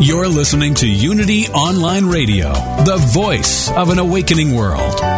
You're listening to Unity Online Radio, the voice of an awakening world.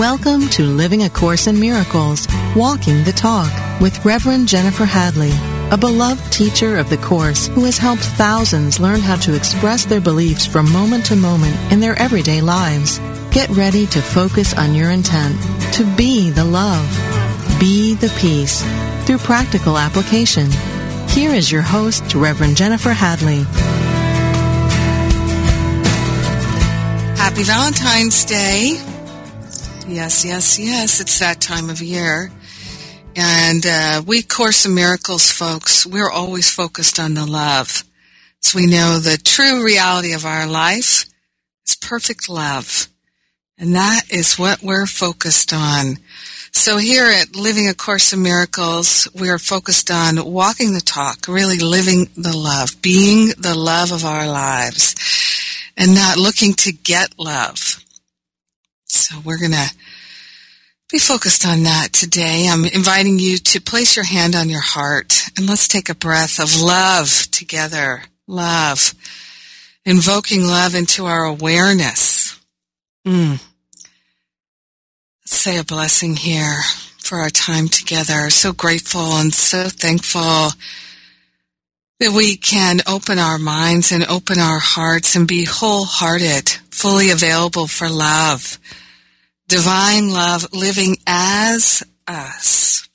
Welcome to Living a Course in Miracles, Walking the Talk with Reverend Jennifer Hadley, a beloved teacher of the Course who has helped thousands learn how to express their beliefs from moment to moment in their everyday lives. Get ready to focus on your intent to be the love, be the peace through practical application. Here is your host, Reverend Jennifer Hadley. Happy Valentine's Day. Yes, yes, yes. It's that time of year. And uh, we Course in Miracles folks, we're always focused on the love. So we know the true reality of our life is perfect love. And that is what we're focused on. So here at Living a Course in Miracles, we are focused on walking the talk, really living the love, being the love of our lives, and not looking to get love. So we're going to be focused on that today. I'm inviting you to place your hand on your heart and let's take a breath of love together. Love. Invoking love into our awareness. Mm. Let's say a blessing here for our time together. So grateful and so thankful that we can open our minds and open our hearts and be wholehearted, fully available for love divine love living as us.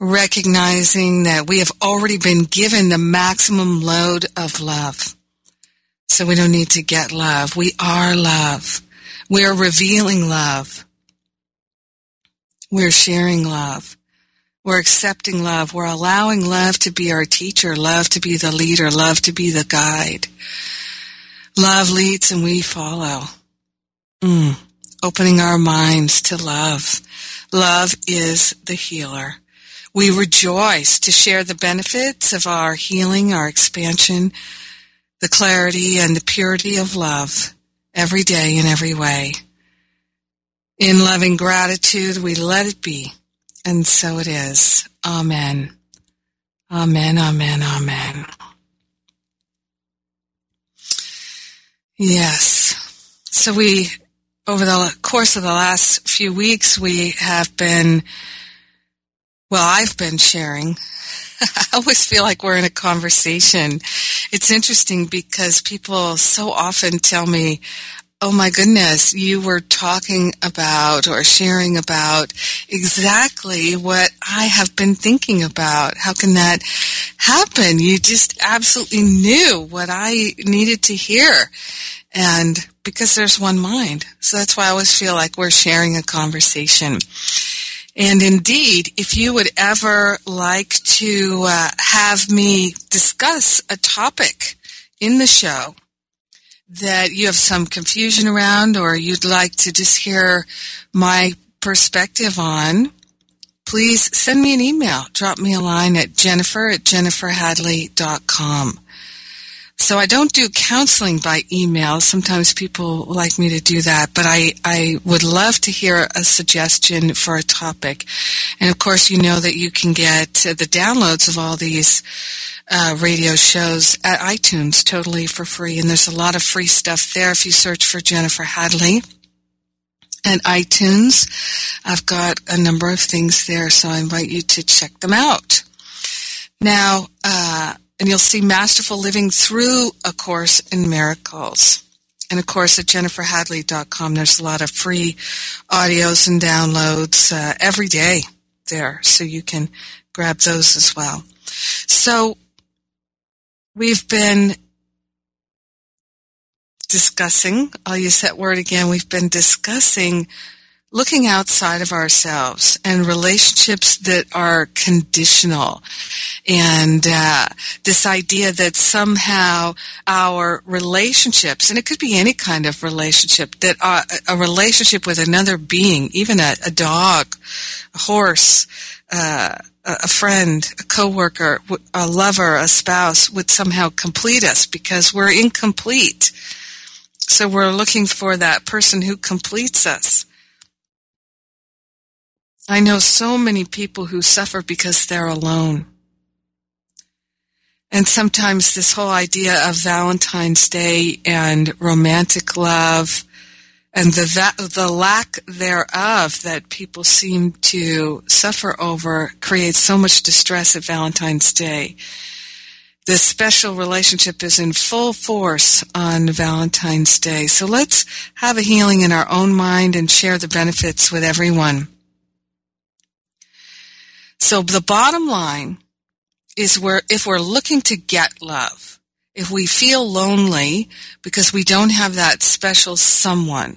Recognizing that we have already been given the maximum load of love. So we don't need to get love. We are love. We're revealing love. We're sharing love. We're accepting love. We're allowing love to be our teacher, love to be the leader, love to be the guide. Love leads and we follow. Mm opening our minds to love. Love is the healer. We rejoice to share the benefits of our healing, our expansion, the clarity and the purity of love every day in every way. In loving gratitude, we let it be. And so it is. Amen. Amen, amen, amen. Yes. So we over the course of the last few weeks, we have been, well, I've been sharing. I always feel like we're in a conversation. It's interesting because people so often tell me, Oh my goodness, you were talking about or sharing about exactly what I have been thinking about. How can that happen? You just absolutely knew what I needed to hear. And because there's one mind. So that's why I always feel like we're sharing a conversation. And indeed, if you would ever like to uh, have me discuss a topic in the show that you have some confusion around or you'd like to just hear my perspective on, please send me an email. Drop me a line at jennifer at jenniferhadley.com. So I don't do counseling by email. Sometimes people like me to do that, but I, I would love to hear a suggestion for a topic. And of course, you know that you can get the downloads of all these uh, radio shows at iTunes totally for free. And there's a lot of free stuff there if you search for Jennifer Hadley at iTunes. I've got a number of things there, so I invite you to check them out. Now, uh, and you'll see Masterful Living through A Course in Miracles. And of course, at jenniferhadley.com, there's a lot of free audios and downloads uh, every day there, so you can grab those as well. So we've been discussing, I'll use that word again, we've been discussing looking outside of ourselves and relationships that are conditional. And uh, this idea that somehow our relationships and it could be any kind of relationship that uh, a relationship with another being even a, a dog a horse uh, a friend, a coworker, a lover, a spouse would somehow complete us because we're incomplete. So we're looking for that person who completes us. I know so many people who suffer because they're alone. And sometimes this whole idea of Valentine's Day and romantic love and the, the lack thereof that people seem to suffer over creates so much distress at Valentine's Day. This special relationship is in full force on Valentine's Day. So let's have a healing in our own mind and share the benefits with everyone. So the bottom line is where if we're looking to get love, if we feel lonely because we don't have that special someone,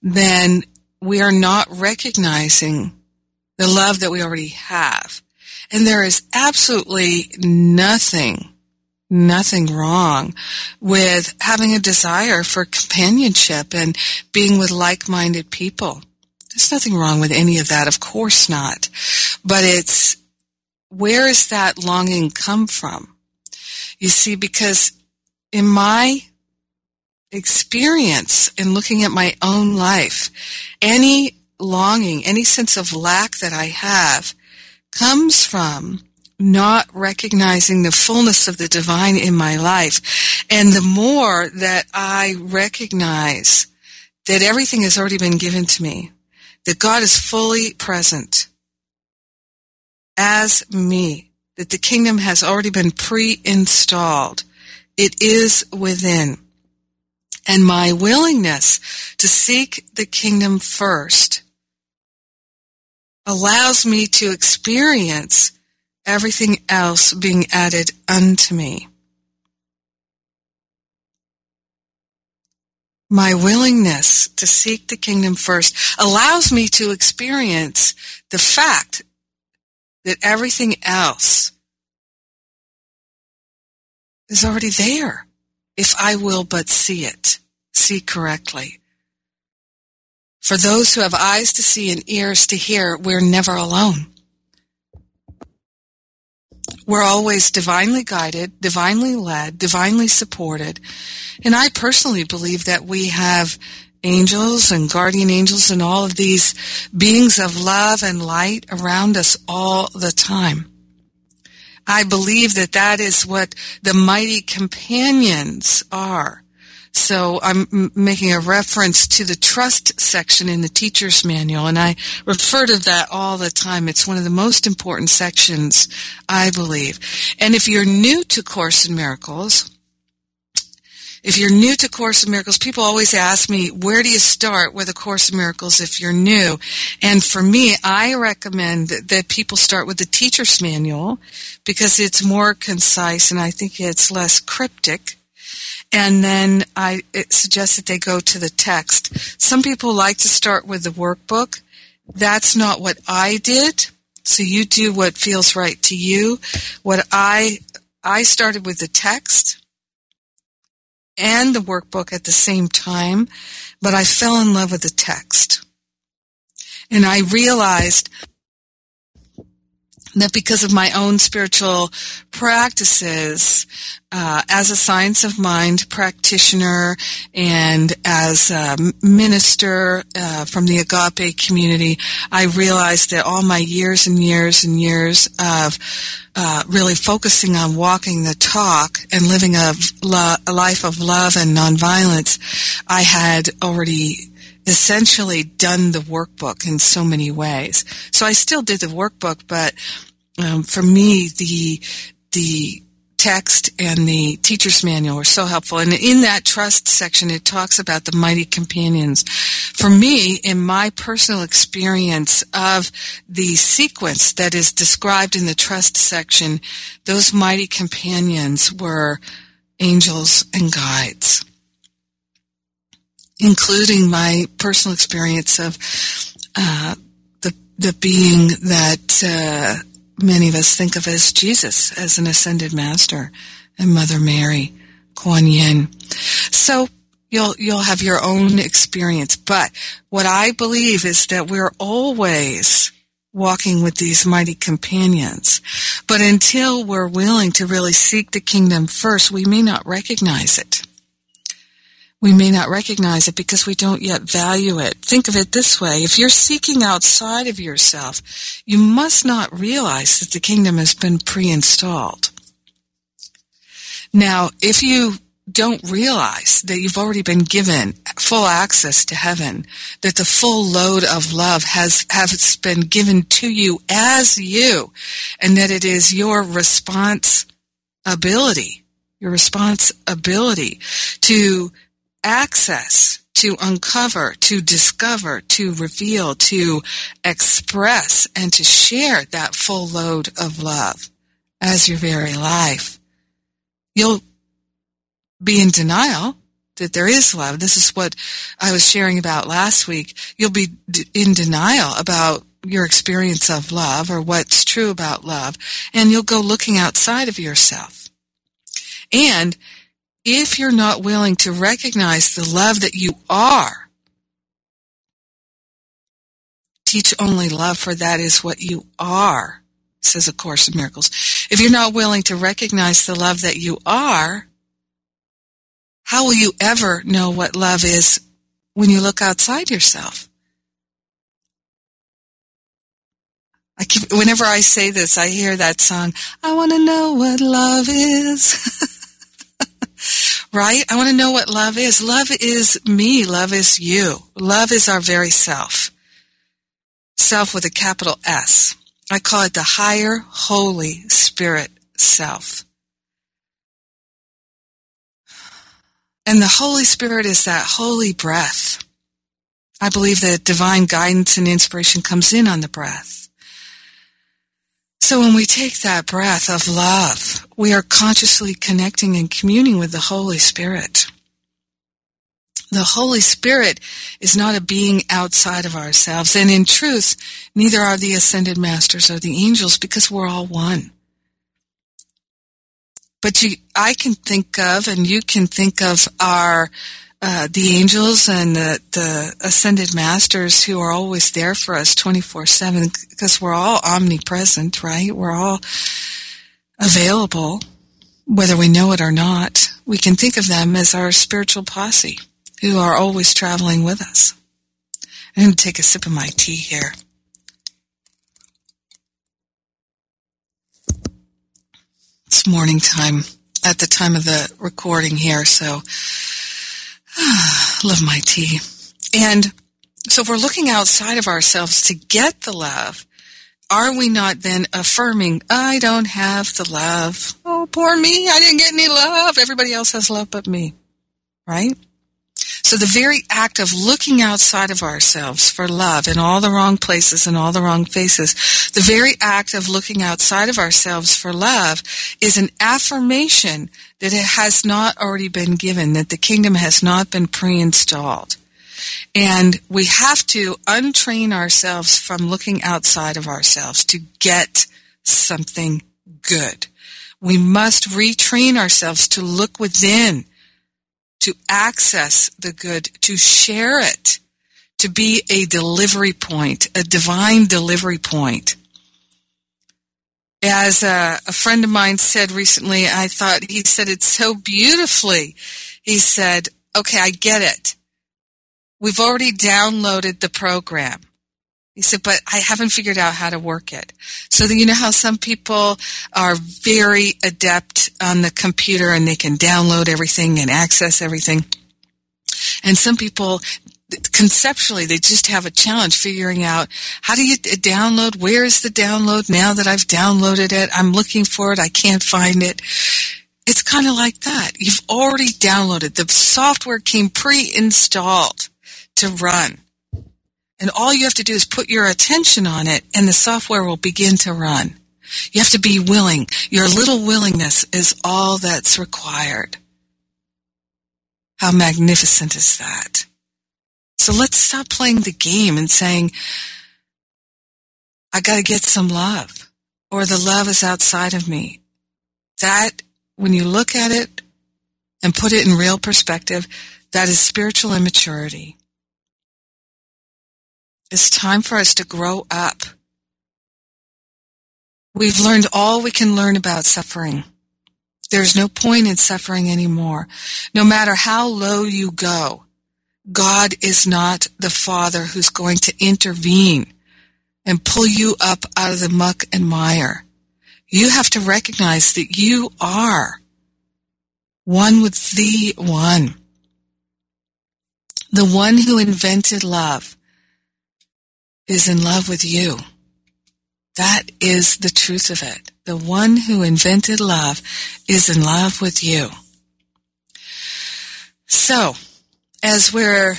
then we are not recognizing the love that we already have. And there is absolutely nothing, nothing wrong with having a desire for companionship and being with like-minded people. There's nothing wrong with any of that, of course not. But it's, where is that longing come from? You see, because in my experience in looking at my own life, any longing, any sense of lack that I have comes from not recognizing the fullness of the divine in my life. And the more that I recognize that everything has already been given to me, that God is fully present as me, that the kingdom has already been pre-installed. It is within. And my willingness to seek the kingdom first allows me to experience everything else being added unto me. my willingness to seek the kingdom first allows me to experience the fact that everything else is already there if I will but see it, see correctly. For those who have eyes to see and ears to hear, we're never alone. We're always divinely guided, divinely led, divinely supported. And I personally believe that we have angels and guardian angels and all of these beings of love and light around us all the time. I believe that that is what the mighty companions are. So I'm making a reference to the trust section in the teacher's manual, and I refer to that all the time. It's one of the most important sections, I believe. And if you're new to Course in Miracles, if you're new to Course in Miracles, people always ask me, where do you start with A Course in Miracles if you're new? And for me, I recommend that people start with the teacher's manual because it's more concise and I think it's less cryptic and then I suggest that they go to the text. Some people like to start with the workbook. That's not what I did. So you do what feels right to you. What I I started with the text and the workbook at the same time, but I fell in love with the text. And I realized that because of my own spiritual practices, uh, as a science of mind practitioner and as a minister uh, from the agape community, I realized that all my years and years and years of uh, really focusing on walking the talk and living a, lo- a life of love and nonviolence, I had already essentially done the workbook in so many ways. So I still did the workbook, but um, for me, the the text and the teacher's manual were so helpful. And in that trust section, it talks about the mighty companions. For me, in my personal experience of the sequence that is described in the trust section, those mighty companions were angels and guides, including my personal experience of uh, the the being that uh, many of us think of as Jesus, as an ascended master, and Mother Mary, Kuan Yin. So you'll you'll have your own experience, but what I believe is that we're always walking with these mighty companions. But until we're willing to really seek the kingdom first, we may not recognize it. We may not recognize it because we don't yet value it. Think of it this way. If you're seeking outside of yourself, you must not realize that the kingdom has been pre-installed. Now, if you don't realize that you've already been given full access to heaven, that the full load of love has, has been given to you as you, and that it is your responsibility, your responsibility to access, to uncover, to discover, to reveal, to express, and to share that full load of love as your very life. You'll be in denial that there is love. This is what I was sharing about last week. You'll be in denial about your experience of love or what's true about love, and you'll go looking outside of yourself. And if you're not willing to recognize the love that you are, teach only love, for that is what you are, says A Course in Miracles. If you're not willing to recognize the love that you are, how will you ever know what love is when you look outside yourself? I keep, whenever I say this, I hear that song, I want to know what love is. right? I want to know what love is. Love is me. Love is you. Love is our very self. Self with a capital S. I call it the higher Holy Spirit self. And the Holy Spirit is that holy breath. I believe that divine guidance and inspiration comes in on the breath. So when we take that breath of love, we are consciously connecting and communing with the Holy Spirit. The Holy Spirit is not a being outside of ourselves, and in truth, neither are the ascended masters or the angels because we're all one. But you, I can think of, and you can think of our uh, the angels and the, the ascended masters who are always there for us 24 7 because we're all omnipresent, right? We're all available, whether we know it or not. We can think of them as our spiritual posse who are always traveling with us. I'm going to take a sip of my tea here. It's morning time at the time of the recording here, so love my tea. And so if we're looking outside of ourselves to get the love, are we not then affirming, I don't have the love. Oh, poor me. I didn't get any love. Everybody else has love but me. Right? So the very act of looking outside of ourselves for love in all the wrong places and all the wrong faces, the very act of looking outside of ourselves for love is an affirmation that it has not already been given, that the kingdom has not been pre-installed. And we have to untrain ourselves from looking outside of ourselves to get something good. We must retrain ourselves to look within to access the good, to share it, to be a delivery point, a divine delivery point. As a, a, friend of mine said recently, I thought he said it so beautifully. He said, okay, I get it. We've already downloaded the program. He said, but I haven't figured out how to work it. So you know how some people are very adept on the computer and they can download everything and access everything. And some people conceptually they just have a challenge figuring out how do you download where is the download now that i've downloaded it i'm looking for it i can't find it it's kind of like that you've already downloaded the software came pre-installed to run and all you have to do is put your attention on it and the software will begin to run. You have to be willing. Your little willingness is all that's required. How magnificent is that? So let's stop playing the game and saying, I gotta get some love or the love is outside of me. That, when you look at it and put it in real perspective, that is spiritual immaturity. It's time for us to grow up. We've learned all we can learn about suffering. There's no point in suffering anymore. No matter how low you go, God is not the Father who's going to intervene and pull you up out of the muck and mire. You have to recognize that you are one with the one. The one who invented love is in love with you. That is the truth of it. The one who invented love is in love with you. So, as we're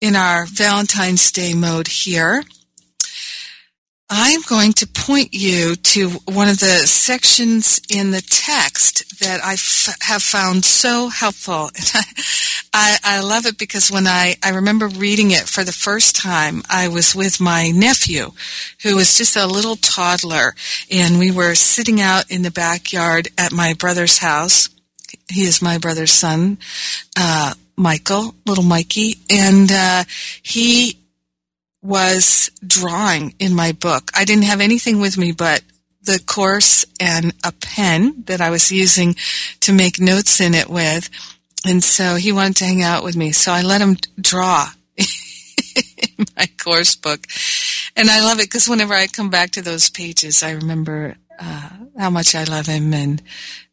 in our Valentine's Day mode here, I'm going to point you to one of the sections in the text that I f- have found so helpful. I, I love it because when I, I remember reading it for the first time, I was with my nephew, who was just a little toddler, and we were sitting out in the backyard at my brother's house. He is my brother's son, uh, Michael, little Mikey, and uh, he was drawing in my book. I didn't have anything with me but the course and a pen that I was using to make notes in it with. And so he wanted to hang out with me. So I let him draw in my course book. And I love it because whenever I come back to those pages, I remember uh, how much I love him and,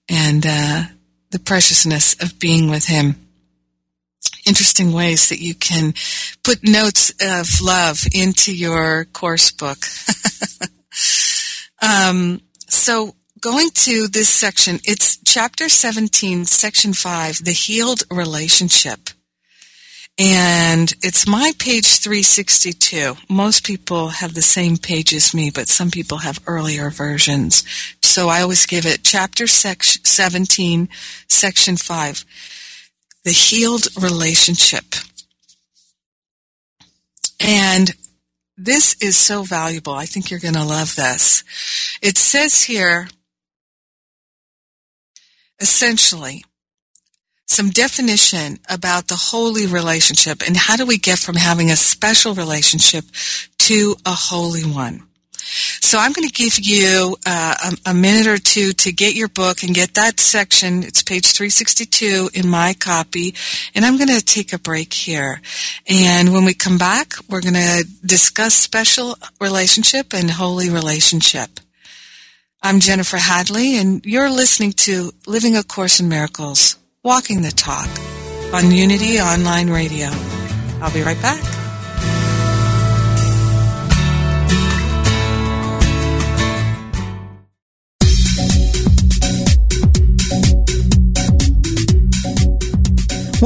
and uh, the preciousness of being with him interesting ways that you can put notes of love into your course book. um, so going to this section, it's chapter 17, section 5, the healed relationship. And it's my page 362. Most people have the same page as me, but some people have earlier versions. So I always give it chapter 17, section 5 the healed relationship. And this is so valuable. I think you're going to love this. It says here, essentially, some definition about the holy relationship and how do we get from having a special relationship to a holy one. So I'm going to give you uh, a, a, minute or two to get your book and get that section. It's page 362 in my copy. And I'm going to take a break here. And when we come back, we're going to discuss special relationship and holy relationship. I'm Jennifer Hadley, and you're listening to Living a Course in Miracles, Walking the Talk on Unity Online Radio. I'll be right back.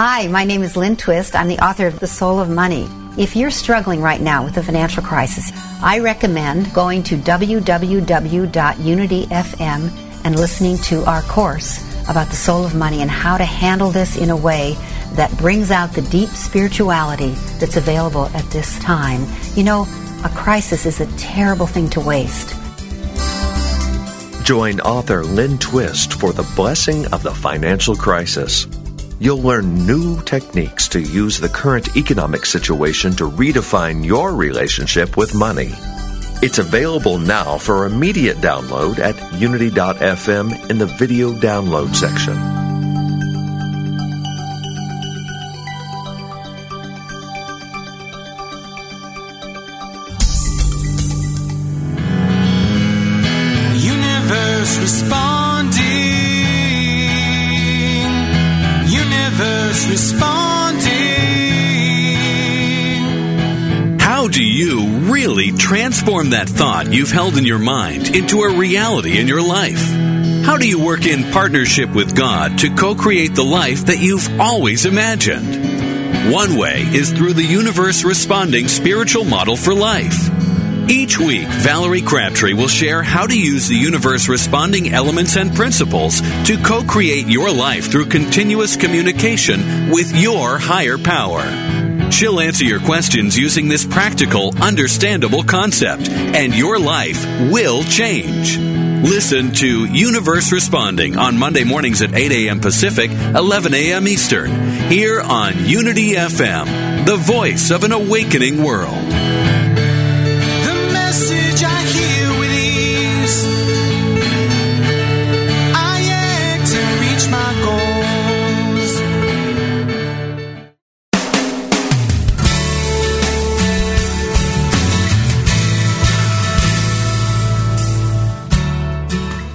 Hi, my name is Lynn Twist. I'm the author of The Soul of Money. If you're struggling right now with a financial crisis, I recommend going to www.unityfm and listening to our course about the soul of money and how to handle this in a way that brings out the deep spirituality that's available at this time. You know, a crisis is a terrible thing to waste. Join author Lynn Twist for the blessing of the financial crisis. You'll learn new techniques to use the current economic situation to redefine your relationship with money. It's available now for immediate download at unity.fm in the video download section. Transform that thought you've held in your mind into a reality in your life? How do you work in partnership with God to co create the life that you've always imagined? One way is through the universe responding spiritual model for life. Each week, Valerie Crabtree will share how to use the universe responding elements and principles to co create your life through continuous communication with your higher power. She'll answer your questions using this practical, understandable concept, and your life will change. Listen to Universe Responding on Monday mornings at 8 a.m. Pacific, 11 a.m. Eastern, here on Unity FM, the voice of an awakening world.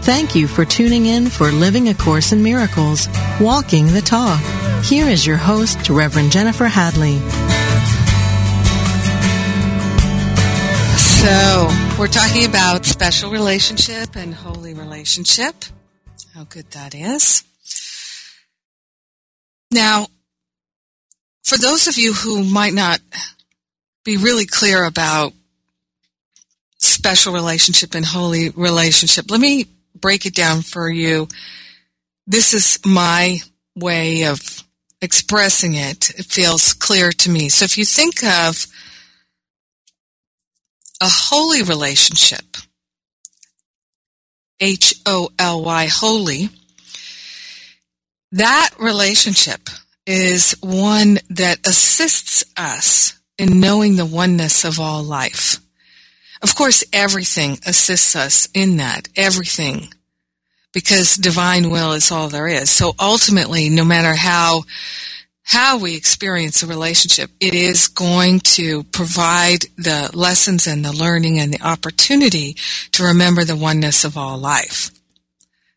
Thank you for tuning in for Living A Course in Miracles, Walking the Talk. Here is your host, Reverend Jennifer Hadley. So, we're talking about special relationship and holy relationship. How good that is. Now, for those of you who might not be really clear about special relationship and holy relationship, let me break it down for you. This is my way of expressing it. It feels clear to me. So if you think of a holy relationship, H O L Y, holy, that relationship is one that assists us in knowing the oneness of all life. Of course, everything assists us in that. Everything. Because divine will is all there is. So ultimately, no matter how, how we experience a relationship, it is going to provide the lessons and the learning and the opportunity to remember the oneness of all life.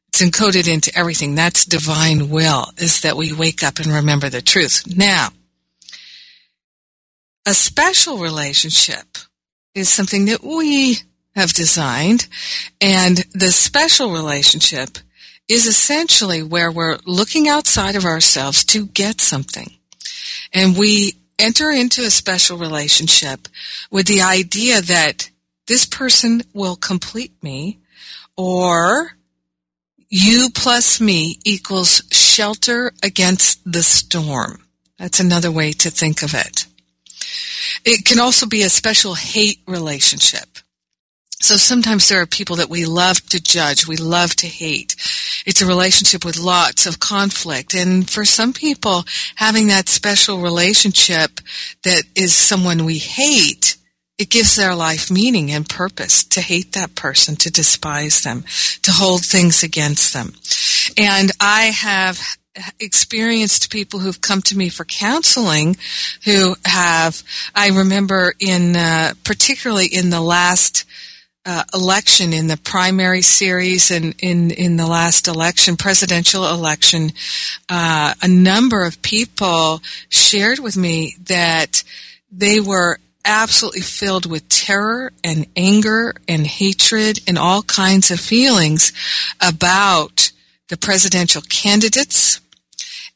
It's encoded into everything. That's divine will, is that we wake up and remember the truth. Now, a special relationship is something that we have designed. And the special relationship is essentially where we're looking outside of ourselves to get something. And we enter into a special relationship with the idea that this person will complete me or you plus me equals shelter against the storm. That's another way to think of it. It can also be a special hate relationship. So sometimes there are people that we love to judge, we love to hate. It's a relationship with lots of conflict. And for some people, having that special relationship that is someone we hate, it gives their life meaning and purpose to hate that person, to despise them, to hold things against them. And I have experienced people who've come to me for counseling who have, I remember in, uh, particularly in the last uh, election in the primary series and in, in the last election, presidential election, uh, a number of people shared with me that they were absolutely filled with terror and anger and hatred and all kinds of feelings about the presidential candidates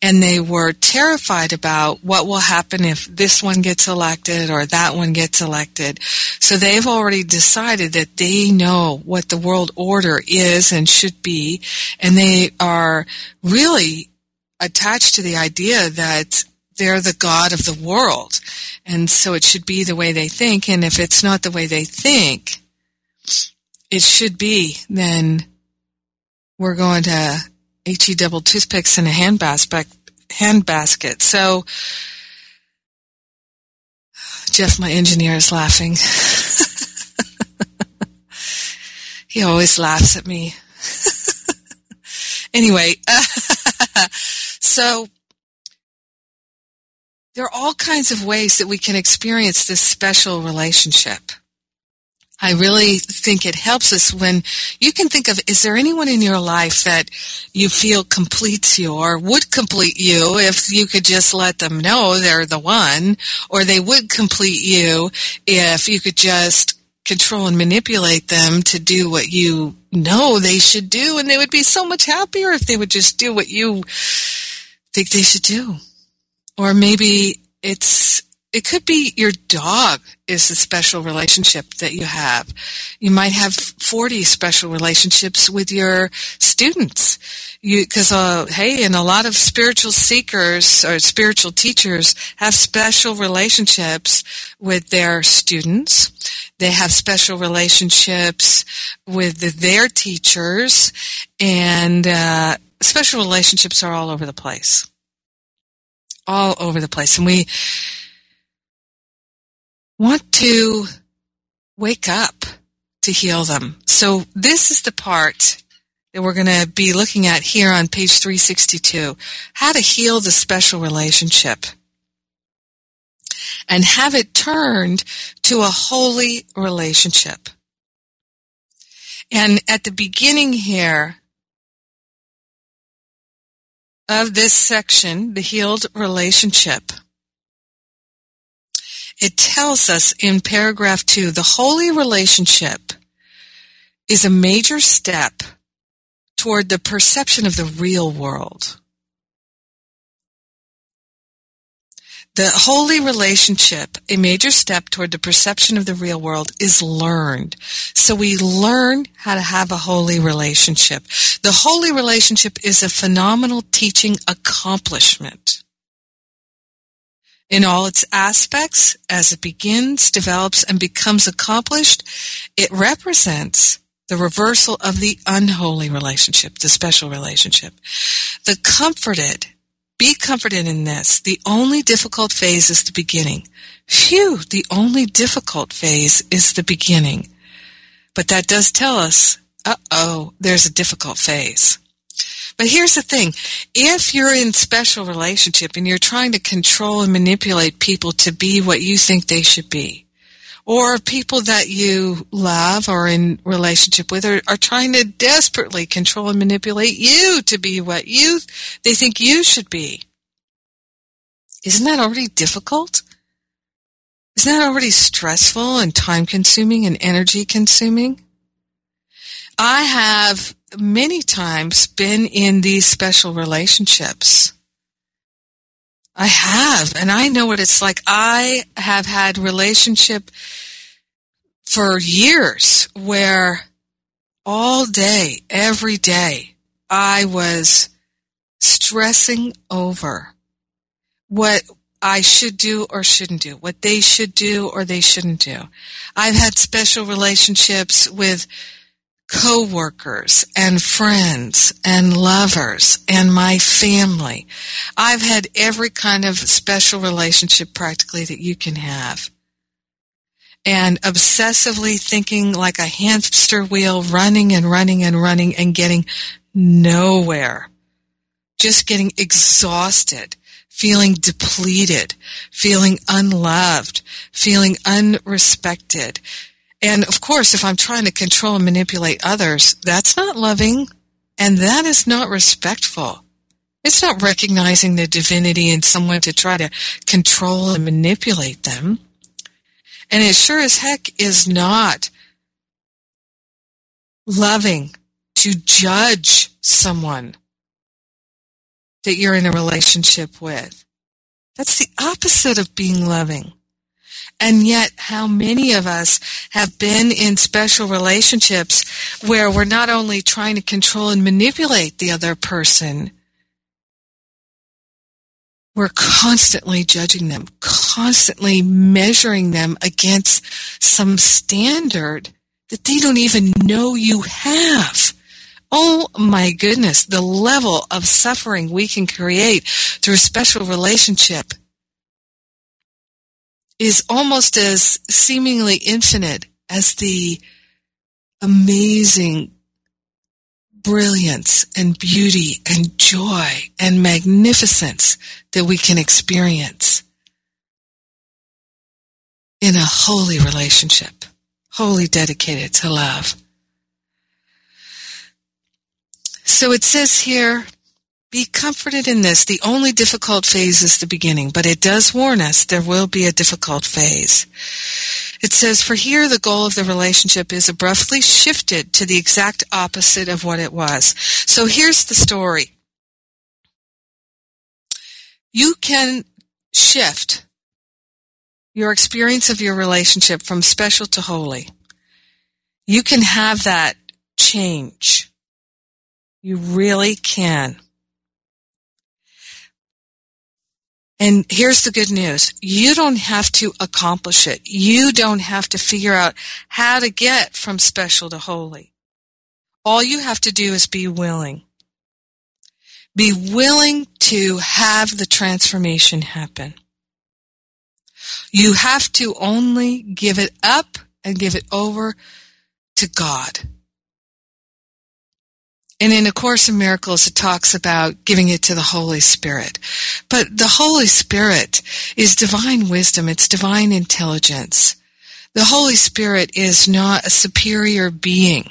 and they were terrified about what will happen if this one gets elected or that one gets elected. So they've already decided that they know what the world order is and should be, and they are really attached to the idea that they're the God of the world. And so it should be the way they think, and if it's not the way they think, it should be, then we're going to HE double toothpicks in a hand basket. Hand basket. So, Jeff, my engineer, is laughing. he always laughs at me. anyway, so there are all kinds of ways that we can experience this special relationship. I really think it helps us when you can think of, is there anyone in your life that you feel completes you or would complete you if you could just let them know they're the one, or they would complete you if you could just control and manipulate them to do what you know they should do, and they would be so much happier if they would just do what you think they should do. Or maybe it's it could be your dog is a special relationship that you have. You might have 40 special relationships with your students. You, cause, uh, hey, and a lot of spiritual seekers or spiritual teachers have special relationships with their students. They have special relationships with their teachers and, uh, special relationships are all over the place. All over the place. And we, want to wake up to heal them. So this is the part that we're going to be looking at here on page 362. How to heal the special relationship and have it turned to a holy relationship. And at the beginning here of this section, the healed relationship, it tells us in paragraph two, the holy relationship is a major step toward the perception of the real world. The holy relationship, a major step toward the perception of the real world, is learned. So we learn how to have a holy relationship. The holy relationship is a phenomenal teaching accomplishment in all its aspects as it begins, develops, and becomes accomplished, it represents the reversal of the unholy relationship, the special relationship. The comforted, be comforted in this. The only difficult phase is the beginning. Phew, the only difficult phase is the beginning. But that does tell us, uh oh, there's a difficult phase. But here's the thing. If you're in special relationship and you're trying to control and manipulate people to be what you think they should be, or people that you love or in relationship with are, are trying to desperately control and manipulate you to be what you they think you should be. Isn't that already difficult? Isn't that already stressful and time consuming and energy consuming? I have many times been in these special relationships. I have, and I know what it's like. I have had relationship for years where all day, every day, I was stressing over what I should do or shouldn't do, what they should do or they shouldn't do. I've had special relationships with coworkers and friends and lovers and my family. I've had every kind of special relationship practically that you can have. And obsessively thinking like a hamster wheel, running and running and running and getting nowhere. Just getting exhausted, feeling depleted, feeling unloved, feeling unrespected, and of course, if I'm trying to control and manipulate others, that's not loving and that is not respectful. It's not recognizing the divinity in someone to try to control and manipulate them. And it sure as heck is not loving to judge someone that you're in a relationship with. That's the opposite of being loving. And yet, how many of us have been in special relationships where we're not only trying to control and manipulate the other person, we're constantly judging them, constantly measuring them against some standard that they don't even know you have. Oh my goodness, the level of suffering we can create through a special relationship is almost as seemingly infinite as the amazing brilliance and beauty and joy and magnificence that we can experience in a holy relationship. wholly dedicated to love. So it says here, be comforted in this. The only difficult phase is the beginning, but it does warn us there will be a difficult phase. It says, for here the goal of the relationship is abruptly shifted to the exact opposite of what it was. So here's the story. You can shift your experience of your relationship from special to holy. You can have that change. You really can. And here's the good news. You don't have to accomplish it. You don't have to figure out how to get from special to holy. All you have to do is be willing. Be willing to have the transformation happen. You have to only give it up and give it over to God. And in A Course in Miracles, it talks about giving it to the Holy Spirit. But the Holy Spirit is divine wisdom. It's divine intelligence. The Holy Spirit is not a superior being.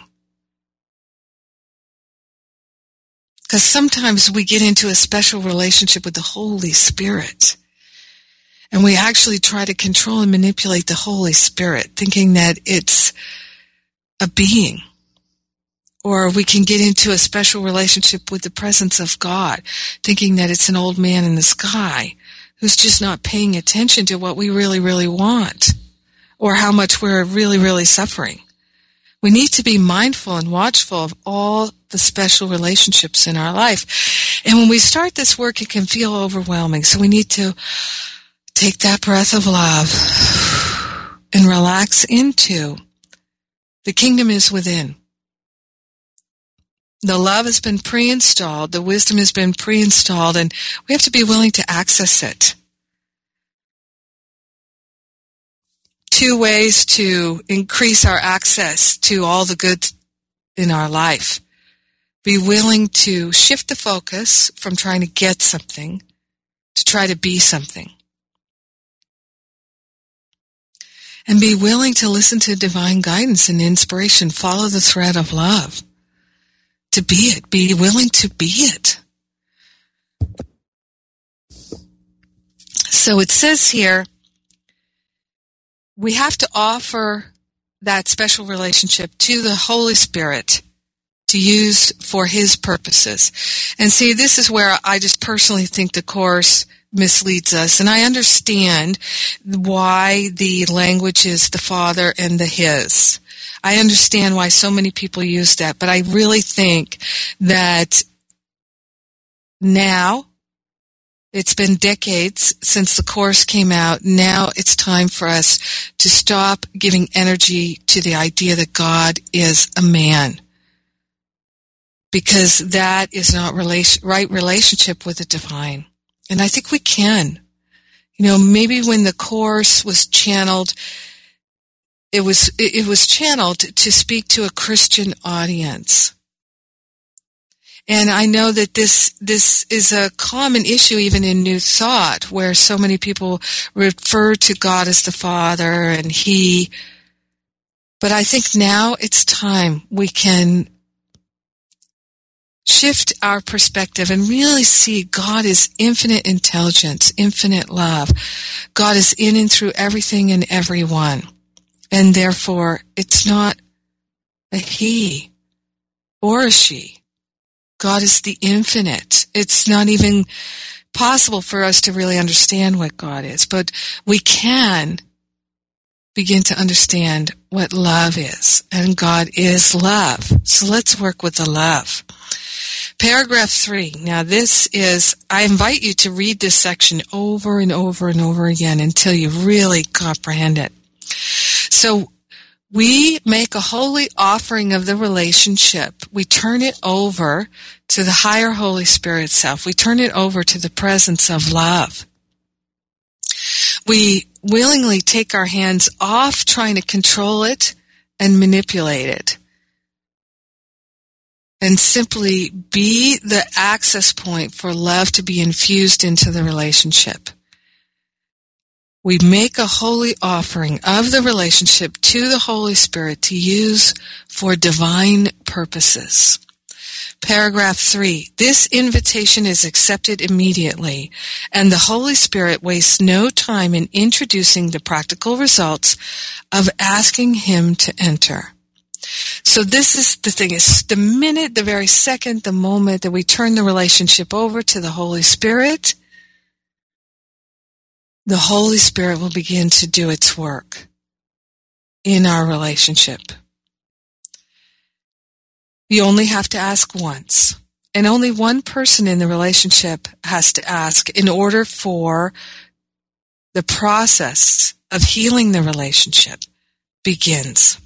Because sometimes we get into a special relationship with the Holy Spirit. And we actually try to control and manipulate the Holy Spirit, thinking that it's a being or we can get into a special relationship with the presence of God, thinking that it's an old man in the sky who's just not paying attention to what we really, really want or how much we're really, really suffering. We need to be mindful and watchful of all the special relationships in our life. And when we start this work, it can feel overwhelming. So we need to take that breath of love and relax into the kingdom is within. The love has been pre-installed, the wisdom has been pre-installed, and we have to be willing to access it. Two ways to increase our access to all the good in our life. Be willing to shift the focus from trying to get something to try to be something. And be willing to listen to divine guidance and inspiration. Follow the thread of love to be it. Be willing to be it. So it says here, we have to offer that special relationship to the Holy Spirit to use for His purposes. And see, this is where I just personally think the Course misleads us. And I understand why the language is the Father and the His. I understand why so many people use that, but I really think that now it's been decades since the course came out. Now it's time for us to stop giving energy to the idea that God is a man. Because that is not relation, right relationship with the divine. And I think we can. You know, maybe when the course was channeled it was it was channeled to speak to a Christian audience. And I know that this this is a common issue even in New Thought, where so many people refer to God as the Father and He. But I think now it's time we can shift our perspective and really see God is infinite intelligence, infinite love. God is in and through everything and everyone. And therefore, it's not a he or a she. God is the infinite. It's not even possible for us to really understand what God is, but we can begin to understand what love is. And God is love. So let's work with the love. Paragraph three. Now this is, I invite you to read this section over and over and over again until you really comprehend it. So we make a holy offering of the relationship. We turn it over to the higher Holy Spirit self. We turn it over to the presence of love. We willingly take our hands off trying to control it and manipulate it. And simply be the access point for love to be infused into the relationship. We make a holy offering of the relationship to the Holy Spirit to use for divine purposes. Paragraph three. This invitation is accepted immediately, and the Holy Spirit wastes no time in introducing the practical results of asking Him to enter. So this is the thing is the minute, the very second, the moment that we turn the relationship over to the Holy Spirit, the Holy Spirit will begin to do its work in our relationship. You only have to ask once. And only one person in the relationship has to ask in order for the process of healing the relationship begins.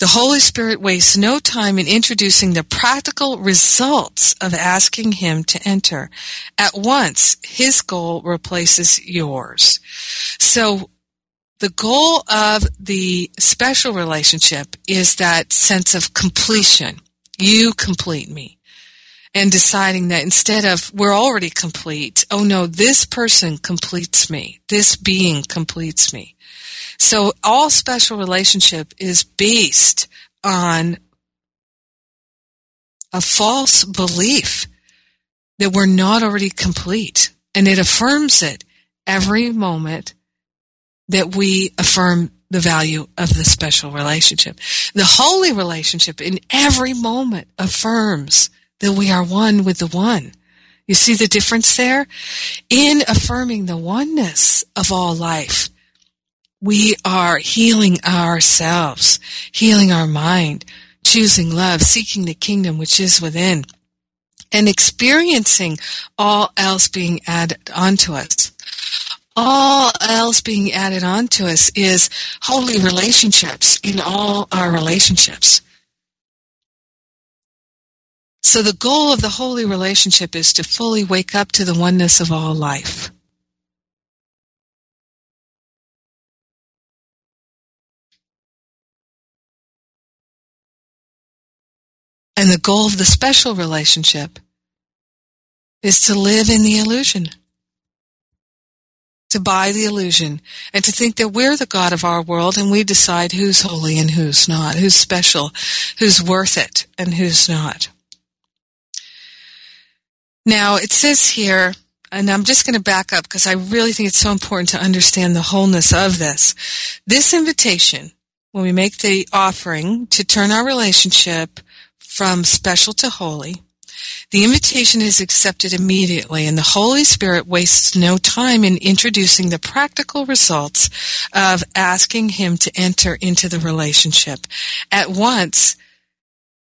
The Holy Spirit wastes no time in introducing the practical results of asking Him to enter. At once, His goal replaces yours. So the goal of the special relationship is that sense of completion. You complete me. And deciding that instead of we're already complete, oh no, this person completes me. This being completes me. So all special relationship is based on a false belief that we're not already complete. And it affirms it every moment that we affirm the value of the special relationship. The holy relationship in every moment affirms that we are one with the one. You see the difference there? In affirming the oneness of all life, we are healing ourselves, healing our mind, choosing love, seeking the kingdom which is within, and experiencing all else being added onto us all else being added on to us is holy relationships in all our relationships. So the goal of the holy relationship is to fully wake up to the oneness of all life. And the goal of the special relationship is to live in the illusion to buy the illusion and to think that we're the God of our world and we decide who's holy and who's not, who's special, who's worth it and who's not. Now it says here, and I'm just going to back up because I really think it's so important to understand the wholeness of this. This invitation, when we make the offering to turn our relationship from special to holy, the invitation is accepted immediately, and the Holy Spirit wastes no time in introducing the practical results of asking Him to enter into the relationship. At once,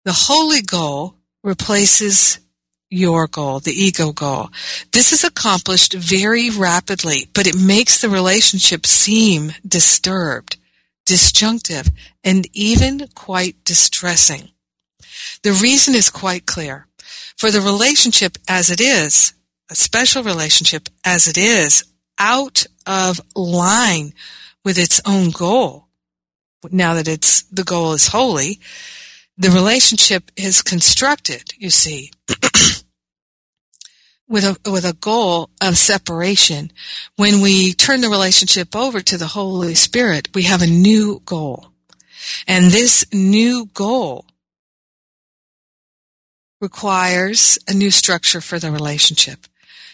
the holy goal replaces your goal, the ego goal. This is accomplished very rapidly, but it makes the relationship seem disturbed, disjunctive, and even quite distressing. The reason is quite clear. For the relationship as it is, a special relationship as it is, out of line with its own goal, now that it's, the goal is holy, the relationship is constructed, you see, with a, with a goal of separation. When we turn the relationship over to the Holy Spirit, we have a new goal. And this new goal requires a new structure for the relationship.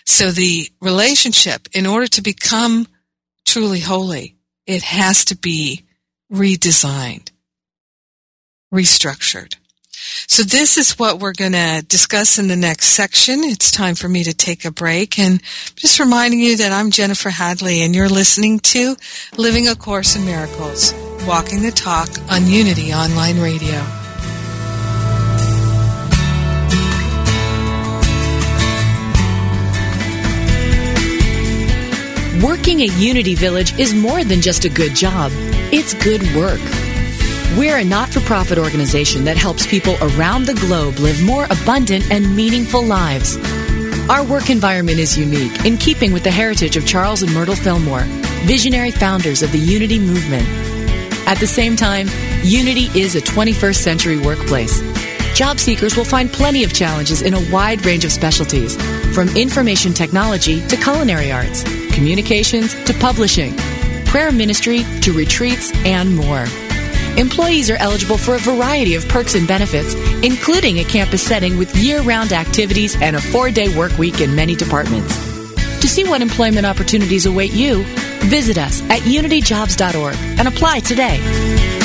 So the relationship, in order to become truly holy, it has to be redesigned, restructured. So this is what we're going to discuss in the next section. It's time for me to take a break and just reminding you that I'm Jennifer Hadley and you're listening to Living a Course in Miracles, Walking the Talk on Unity Online Radio. Working at Unity Village is more than just a good job. It's good work. We're a not-for-profit organization that helps people around the globe live more abundant and meaningful lives. Our work environment is unique in keeping with the heritage of Charles and Myrtle Fillmore, visionary founders of the Unity movement. At the same time, Unity is a 21st century workplace. Job seekers will find plenty of challenges in a wide range of specialties, from information technology to culinary arts communications to publishing, prayer ministry to retreats, and more. Employees are eligible for a variety of perks and benefits, including a campus setting with year round activities and a four day work week in many departments. To see what employment opportunities await you, visit us at unityjobs.org and apply today.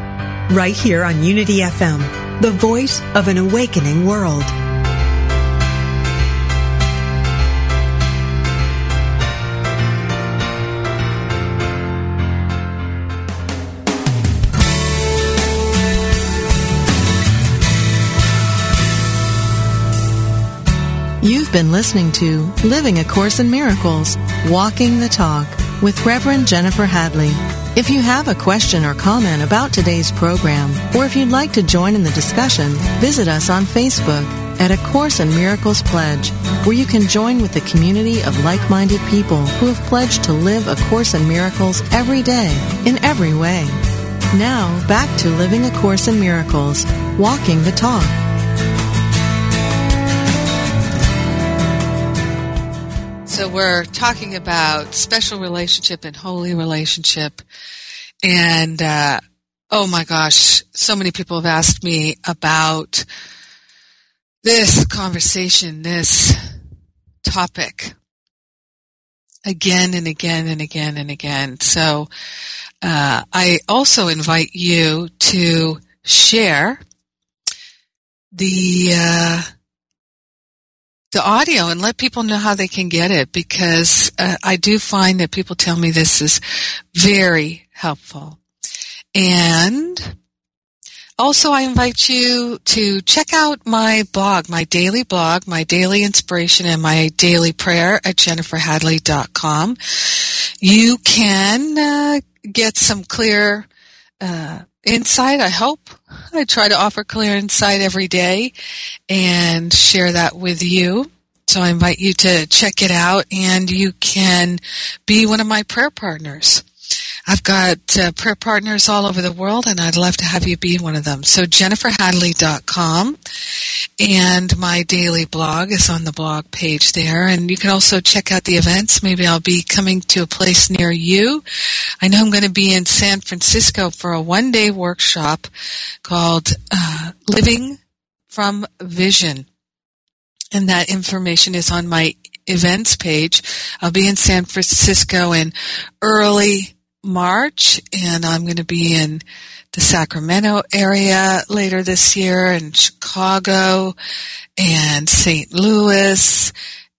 right here on Unity FM, the voice of an awakening world. You've been listening to Living A Course in Miracles, Walking the Talk with Reverend Jennifer Hadley. If you have a question or comment about today's program, or if you'd like to join in the discussion, visit us on Facebook at A Course in Miracles Pledge, where you can join with the community of like-minded people who have pledged to live A Course in Miracles every day, in every way. Now, back to Living A Course in Miracles, Walking the Talk. So we're talking about special relationship and holy relationship. And, uh, oh my gosh, so many people have asked me about this conversation, this topic again and again and again and again. So, uh, I also invite you to share the, uh, the audio and let people know how they can get it because uh, I do find that people tell me this is very helpful. And also I invite you to check out my blog, my daily blog, my daily inspiration and my daily prayer at jenniferhadley.com. You can uh, get some clear uh, insight, I hope. I try to offer clear insight every day and share that with you. So I invite you to check it out and you can be one of my prayer partners. I've got uh, prayer partners all over the world and I'd love to have you be one of them. So jenniferhadley.com and my daily blog is on the blog page there and you can also check out the events. Maybe I'll be coming to a place near you. I know I'm going to be in San Francisco for a one day workshop called uh, Living from Vision. And that information is on my events page. I'll be in San Francisco in early March, and I'm going to be in the Sacramento area later this year, and Chicago, and St. Louis,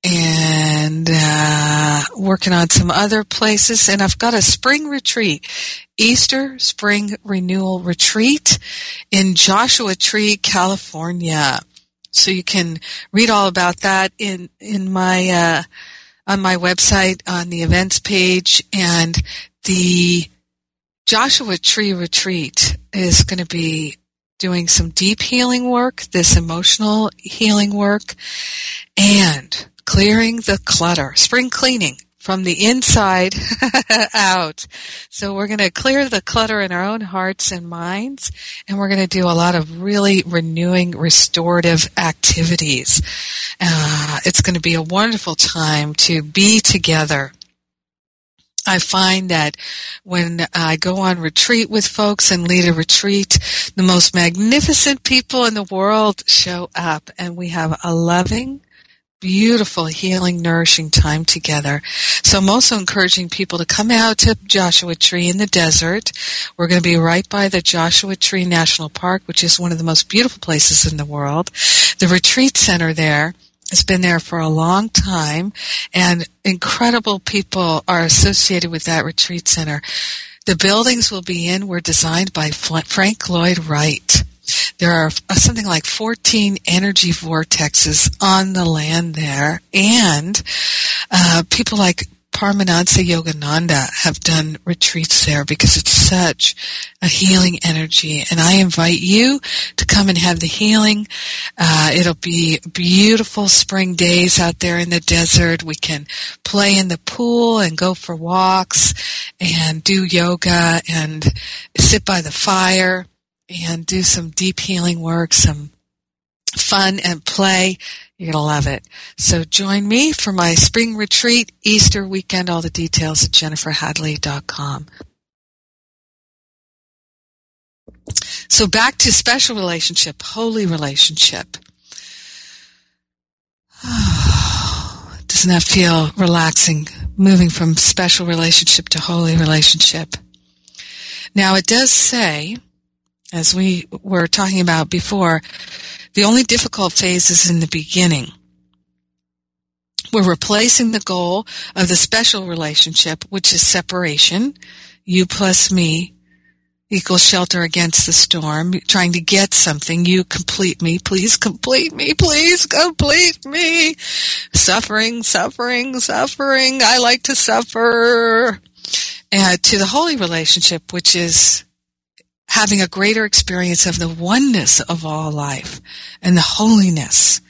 and uh, working on some other places. And I've got a spring retreat, Easter Spring Renewal Retreat in Joshua Tree, California. So you can read all about that in in my uh, on my website on the events page and the Joshua Tree Retreat is going to be doing some deep healing work, this emotional healing work, and clearing the clutter, spring cleaning from the inside out. So we're going to clear the clutter in our own hearts and minds, and we're going to do a lot of really renewing, restorative activities. Uh, it's going to be a wonderful time to be together I find that when I go on retreat with folks and lead a retreat, the most magnificent people in the world show up and we have a loving, beautiful, healing, nourishing time together. So I'm also encouraging people to come out to Joshua Tree in the desert. We're going to be right by the Joshua Tree National Park, which is one of the most beautiful places in the world. The retreat center there has been there for a long time and incredible people are associated with that retreat center. The buildings we'll be in were designed by Frank Lloyd Wright. There are something like 14 energy vortexes on the land there, and uh, people like Paramahansa Yogananda have done retreats there because it's such a healing energy. And I invite you to come and have the healing. Uh, it'll be beautiful spring days out there in the desert. We can play in the pool and go for walks and do yoga and sit by the fire and do some deep healing work, some fun and play. You're going to love it. So join me for my spring retreat, Easter weekend. All the details at jenniferhadley.com. So back to special relationship, holy relationship. Doesn't that feel relaxing? Moving from special relationship to holy relationship. Now it does say, as we were talking about before, the only difficult phase is in the beginning. We're replacing the goal of the special relationship, which is separation, you plus me equals shelter against the storm, trying to get something, you complete me, please complete me, please complete me. Suffering, suffering, suffering, I like to suffer. And to the holy relationship, which is having a greater experience of the oneness of all life and the holiness.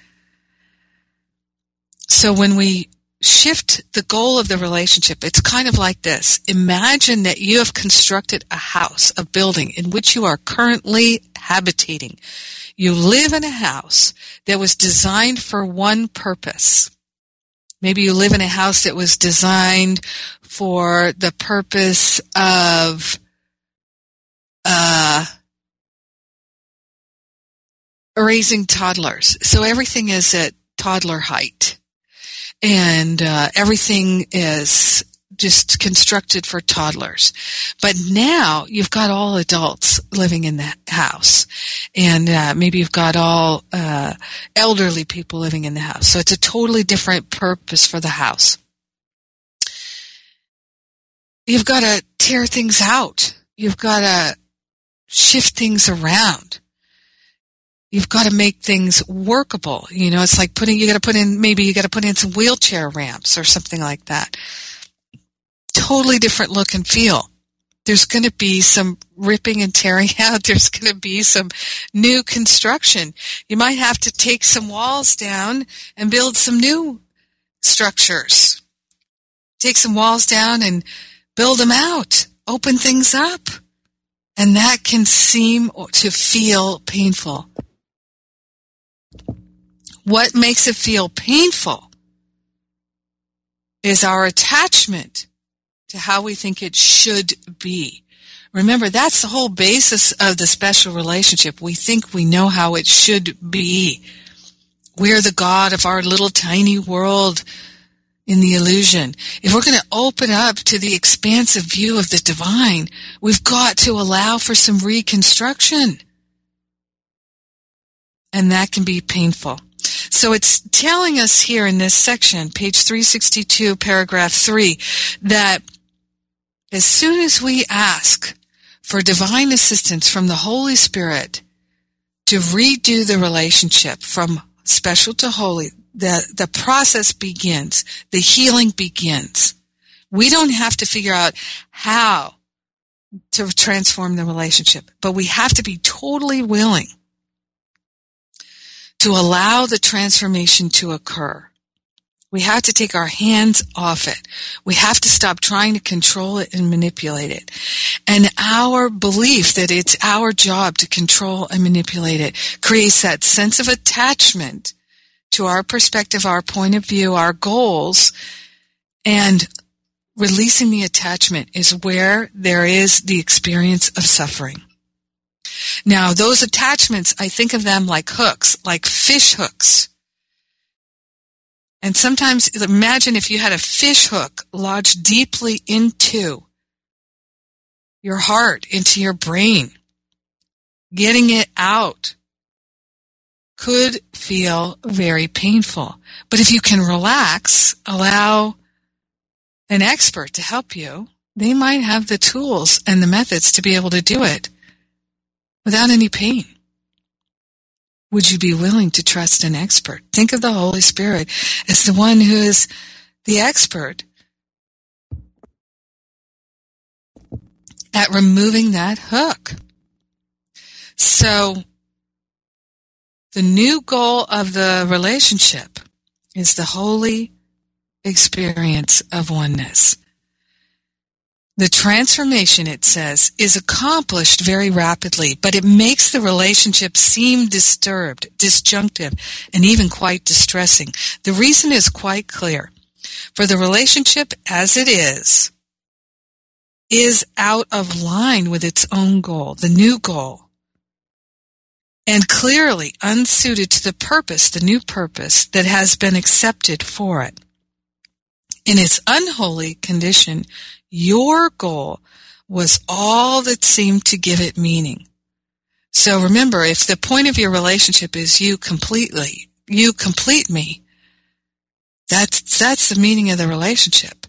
So when we shift the goal of the relationship, it's kind of like this. Imagine that you have constructed a house, a building in which you are currently habitating. You live in a house that was designed for one purpose. Maybe you live in a house that was designed for the purpose of uh, raising toddlers. So everything is at toddler height. And uh, everything is just constructed for toddlers. But now you've got all adults living in the house. And uh, maybe you've got all uh, elderly people living in the house. So it's a totally different purpose for the house. You've got to tear things out. You've got to shift things around. You've got to make things workable. You know, it's like putting, you got to put in, maybe you got to put in some wheelchair ramps or something like that. Totally different look and feel. There's going to be some ripping and tearing out. There's going to be some new construction. You might have to take some walls down and build some new structures. Take some walls down and build them out. Open things up. And that can seem to feel painful. What makes it feel painful is our attachment to how we think it should be. Remember, that's the whole basis of the special relationship. We think we know how it should be. We're the God of our little tiny world in the illusion. If we're going to open up to the expansive view of the divine, we've got to allow for some reconstruction. And that can be painful. So it's telling us here in this section, page 362, paragraph 3, that as soon as we ask for divine assistance from the Holy Spirit to redo the relationship from special to holy, the, the process begins. The healing begins. We don't have to figure out how to transform the relationship, but we have to be totally willing to allow the transformation to occur. We have to take our hands off it. We have to stop trying to control it and manipulate it. And our belief that it's our job to control and manipulate it creates that sense of attachment to our perspective, our point of view, our goals, and releasing the attachment is where there is the experience of suffering. Now, those attachments, I think of them like hooks, like fish hooks. And sometimes imagine if you had a fish hook lodged deeply into your heart, into your brain. Getting it out could feel very painful. But if you can relax, allow an expert to help you, they might have the tools and the methods to be able to do it without any pain. Would you be willing to trust an expert? Think of the Holy Spirit as the one who is the expert at removing that hook. So, the new goal of the relationship is the holy experience of oneness. The transformation, it says, is accomplished very rapidly, but it makes the relationship seem disturbed, disjunctive, and even quite distressing. The reason is quite clear. For the relationship as it is, is out of line with its own goal, the new goal, and clearly unsuited to the purpose, the new purpose that has been accepted for it. In its unholy condition, your goal was all that seemed to give it meaning. So remember, if the point of your relationship is you completely, you complete me, that's, that's the meaning of the relationship.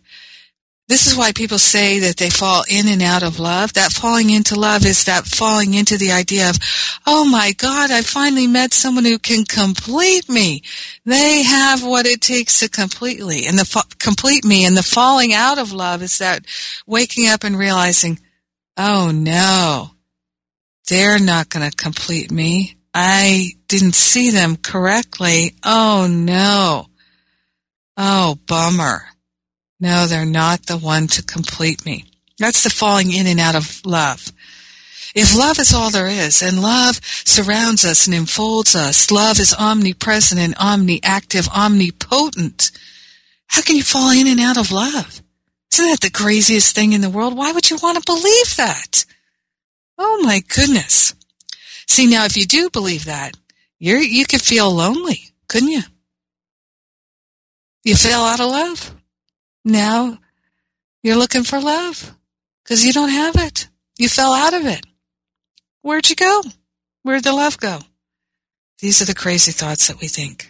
This is why people say that they fall in and out of love. That falling into love is that falling into the idea of, oh my God, I finally met someone who can complete me. They have what it takes to completely and the fa- complete me. And the falling out of love is that waking up and realizing, oh no, they're not going to complete me. I didn't see them correctly. Oh no. Oh, bummer. No, they're not the one to complete me. That's the falling in and out of love. If love is all there is, and love surrounds us and enfolds us, love is omnipresent and omniactive, omnipotent, how can you fall in and out of love? Isn't that the craziest thing in the world? Why would you want to believe that? Oh my goodness. See, now if you do believe that, you're, you could feel lonely, couldn't you? You fell out of love. Now you're looking for love because you don't have it. You fell out of it. Where'd you go? Where'd the love go? These are the crazy thoughts that we think.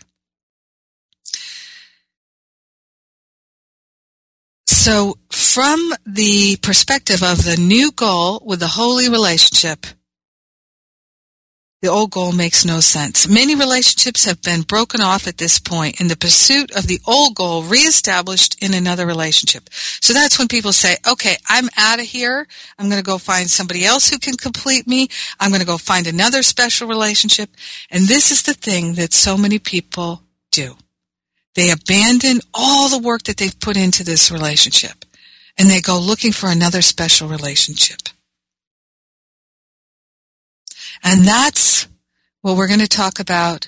So from the perspective of the new goal with the holy relationship, the old goal makes no sense. Many relationships have been broken off at this point in the pursuit of the old goal reestablished in another relationship. So that's when people say, okay, I'm out of here. I'm going to go find somebody else who can complete me. I'm going to go find another special relationship. And this is the thing that so many people do. They abandon all the work that they've put into this relationship and they go looking for another special relationship. And that's what we're going to talk about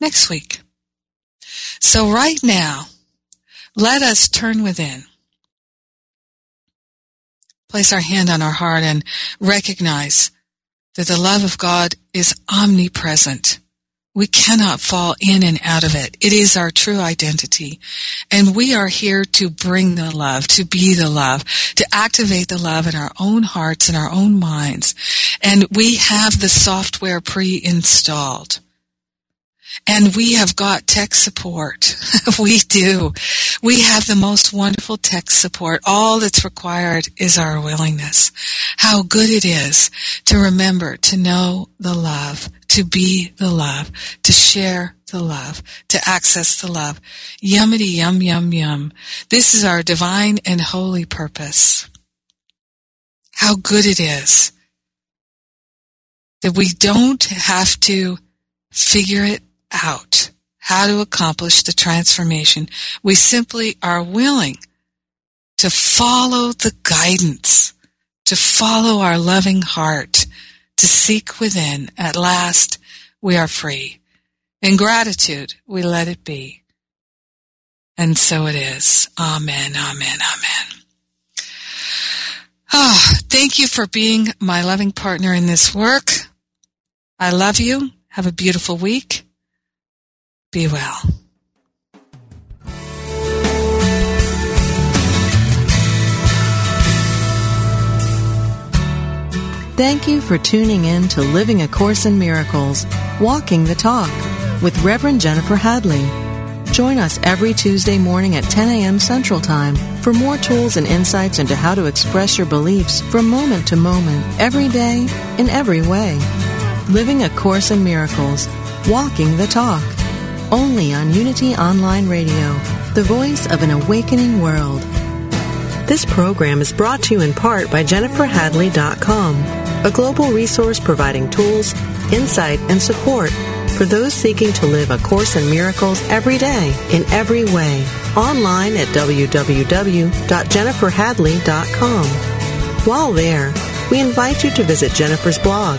next week. So right now, let us turn within. Place our hand on our heart and recognize that the love of God is omnipresent. We cannot fall in and out of it. It is our true identity. And we are here to bring the love, to be the love, to activate the love in our own hearts and our own minds. And we have the software pre-installed. And we have got tech support. we do. We have the most wonderful tech support. All that's required is our willingness. How good it is to remember to know the love, to be the love, to share the love, to access the love. Yummity yum yum yum. This is our divine and holy purpose. How good it is that we don't have to figure it out how to accomplish the transformation. We simply are willing to follow the guidance, to follow our loving heart, to seek within. At last, we are free. In gratitude, we let it be. And so it is. Amen, amen, amen. Oh, thank you for being my loving partner in this work. I love you. Have a beautiful week. Be well. Thank you for tuning in to Living a Course in Miracles, Walking the Talk with Reverend Jennifer Hadley. Join us every Tuesday morning at 10 a.m. Central Time for more tools and insights into how to express your beliefs from moment to moment, every day, in every way. Living a Course in Miracles, Walking the Talk. Only on Unity Online Radio, the voice of an awakening world. This program is brought to you in part by JenniferHadley.com, a global resource providing tools, insight, and support for those seeking to live A Course in Miracles every day, in every way. Online at www.jenniferhadley.com. While there, we invite you to visit Jennifer's blog,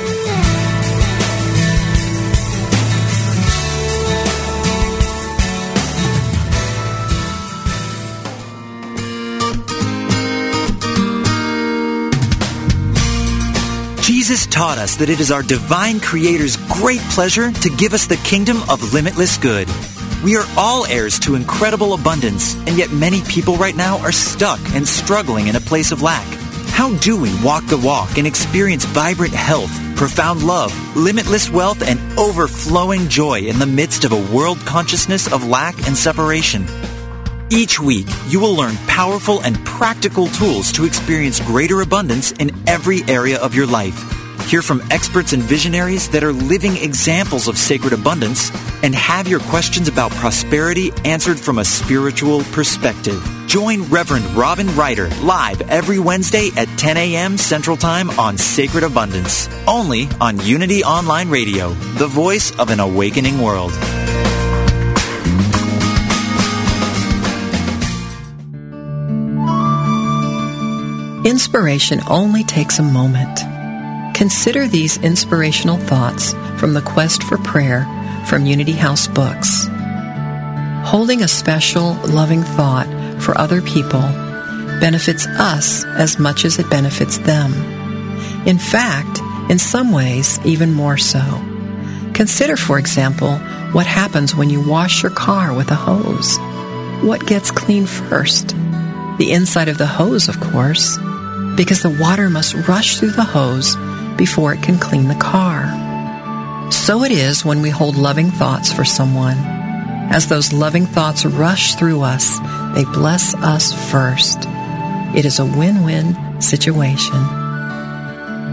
Taught us that it is our divine Creator's great pleasure to give us the kingdom of limitless good. We are all heirs to incredible abundance, and yet many people right now are stuck and struggling in a place of lack. How do we walk the walk and experience vibrant health, profound love, limitless wealth, and overflowing joy in the midst of a world consciousness of lack and separation? Each week, you will learn powerful and practical tools to experience greater abundance in every area of your life. Hear from experts and visionaries that are living examples of sacred abundance and have your questions about prosperity answered from a spiritual perspective. Join Reverend Robin Ryder live every Wednesday at 10 a.m. Central Time on Sacred Abundance, only on Unity Online Radio, the voice of an awakening world. Inspiration only takes a moment. Consider these inspirational thoughts from the Quest for Prayer from Unity House Books. Holding a special, loving thought for other people benefits us as much as it benefits them. In fact, in some ways, even more so. Consider, for example, what happens when you wash your car with a hose. What gets clean first? The inside of the hose, of course, because the water must rush through the hose before it can clean the car. So it is when we hold loving thoughts for someone. As those loving thoughts rush through us, they bless us first. It is a win-win situation.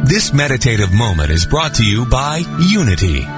This meditative moment is brought to you by Unity.